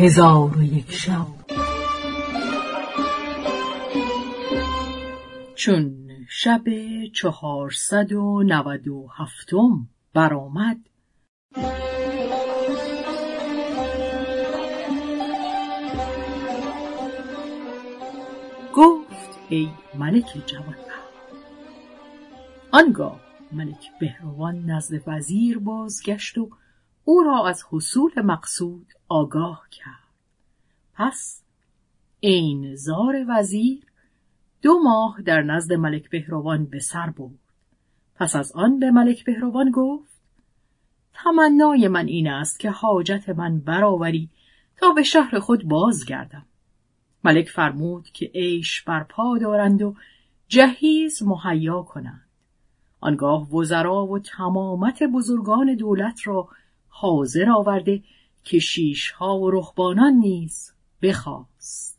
هزار و یک شب. چون شب چهارصد و نود و هفتم برآمد گفت ای ملک جوان آنگاه ملک بهروان نزد وزیر بازگشت و او را از حصول مقصود آگاه کرد. پس این زار وزیر دو ماه در نزد ملک بهروان به سر برد. پس از آن به ملک بهروان گفت تمنای من این است که حاجت من برآوری تا به شهر خود بازگردم. ملک فرمود که عیش برپا دارند و جهیز مهیا کنند. آنگاه وزرا و تمامت بزرگان دولت را حاضر آورده ها و رخبانان نیز بخواست.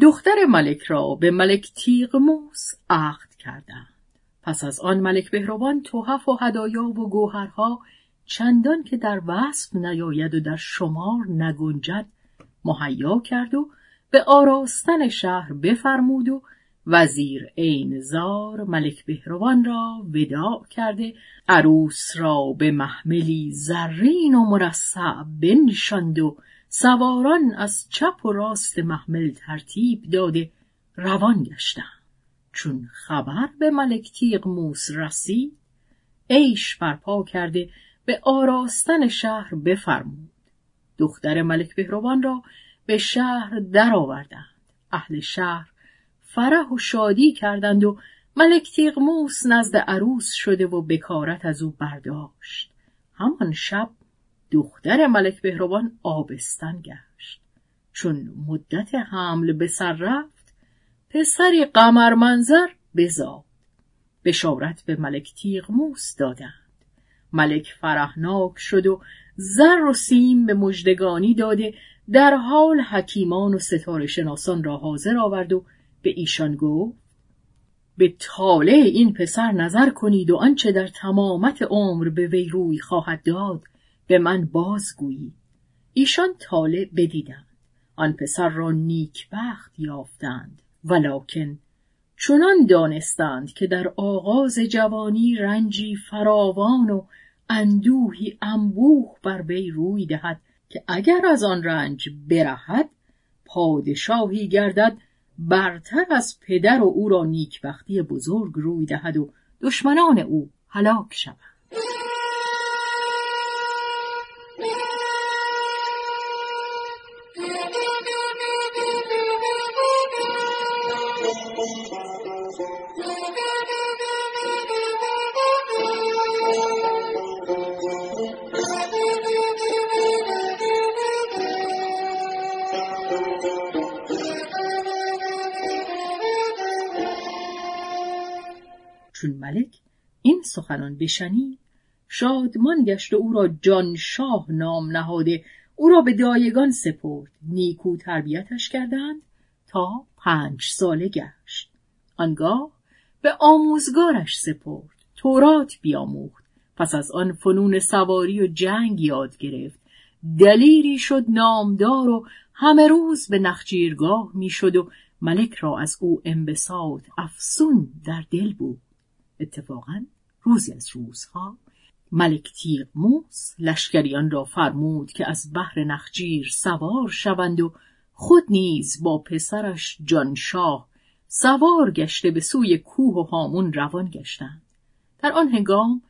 دختر ملک را به ملک تیغموس عقد کردند. پس از آن ملک بهروان توحف و هدایا و گوهرها چندان که در وصف نیاید و در شمار نگنجد مهیا کرد و به آراستن شهر بفرمود و وزیر عین زار ملک بهروان را وداع کرده عروس را به محملی زرین و مرصع بنشاند و سواران از چپ و راست محمل ترتیب داده روان گشتند. چون خبر به ملک موس رسید عیش برپا کرده به آراستن شهر بفرمود. دختر ملک بهروان را به شهر درآوردند. اهل شهر فرح و شادی کردند و ملک تیغموس نزد عروس شده و بکارت از او برداشت. همان شب دختر ملک بهروان آبستن گشت. چون مدت حمل به سر رفت پسری قمر منظر بزاد بشارت به ملک تیغموس دادند. ملک فرحناک شد و زر و سیم به مجدگانی داده در حال حکیمان و ستاره شناسان را حاضر آورد و به ایشان گفت به طالع این پسر نظر کنید و آنچه در تمامت عمر به وی روی خواهد داد به من بازگویید. ایشان طالع بدیدند. آن پسر را نیکبخت یافتند. ولکن چنان دانستند که در آغاز جوانی رنجی فراوان و اندوهی انبوه بر وی روی دهد که اگر از آن رنج برهد پادشاهی گردد برتر از پدر و او را نیکبختی بزرگ روی دهد و دشمنان او هلاک شوند. چون ملک این سخنان بشنید. شادمان گشت و او را جان شاه نام نهاده. او را به دایگان سپرد. نیکو تربیتش کردند تا پنج ساله گشت. آنگاه به آموزگارش سپرد. تورات بیاموخت. پس از آن فنون سواری و جنگ یاد گرفت. دلیری شد نامدار و همه روز به نخجیرگاه می‌شد و ملک را از او انبساط افسون در دل بود. اتفاقا روزی از روزها ملک موس لشکریان را فرمود که از بحر نخجیر سوار شوند و خود نیز با پسرش جانشاه سوار گشته به سوی کوه و هامون روان گشتند. در آن هنگام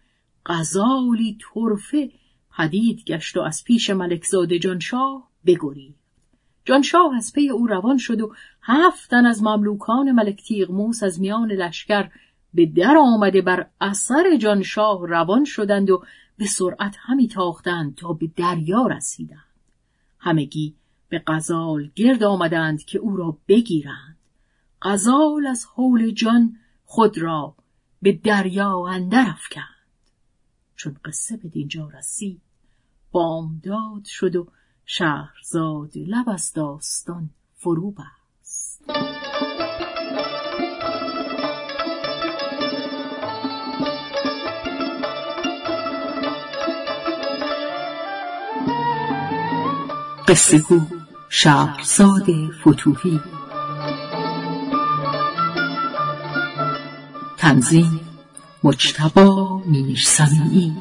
غزالی طرفه پدید گشت و از پیش ملکزاده جانشاه بگرید جانشاه از پی او روان شد و هفتن از مملوکان ملک تیغموس از میان لشکر به در آمده بر اثر جانشاه روان شدند و به سرعت همی تاختند تا به دریا رسیدند. همگی به غزال گرد آمدند که او را بگیرند. غزال از حول جان خود را به دریا اندر افکند. چون قصه به دینجا رسید بامداد شد و شهرزاد لب از داستان فرو بست. قصه گو شهرزاد فتوحی تنظیم مجتبا میرسمی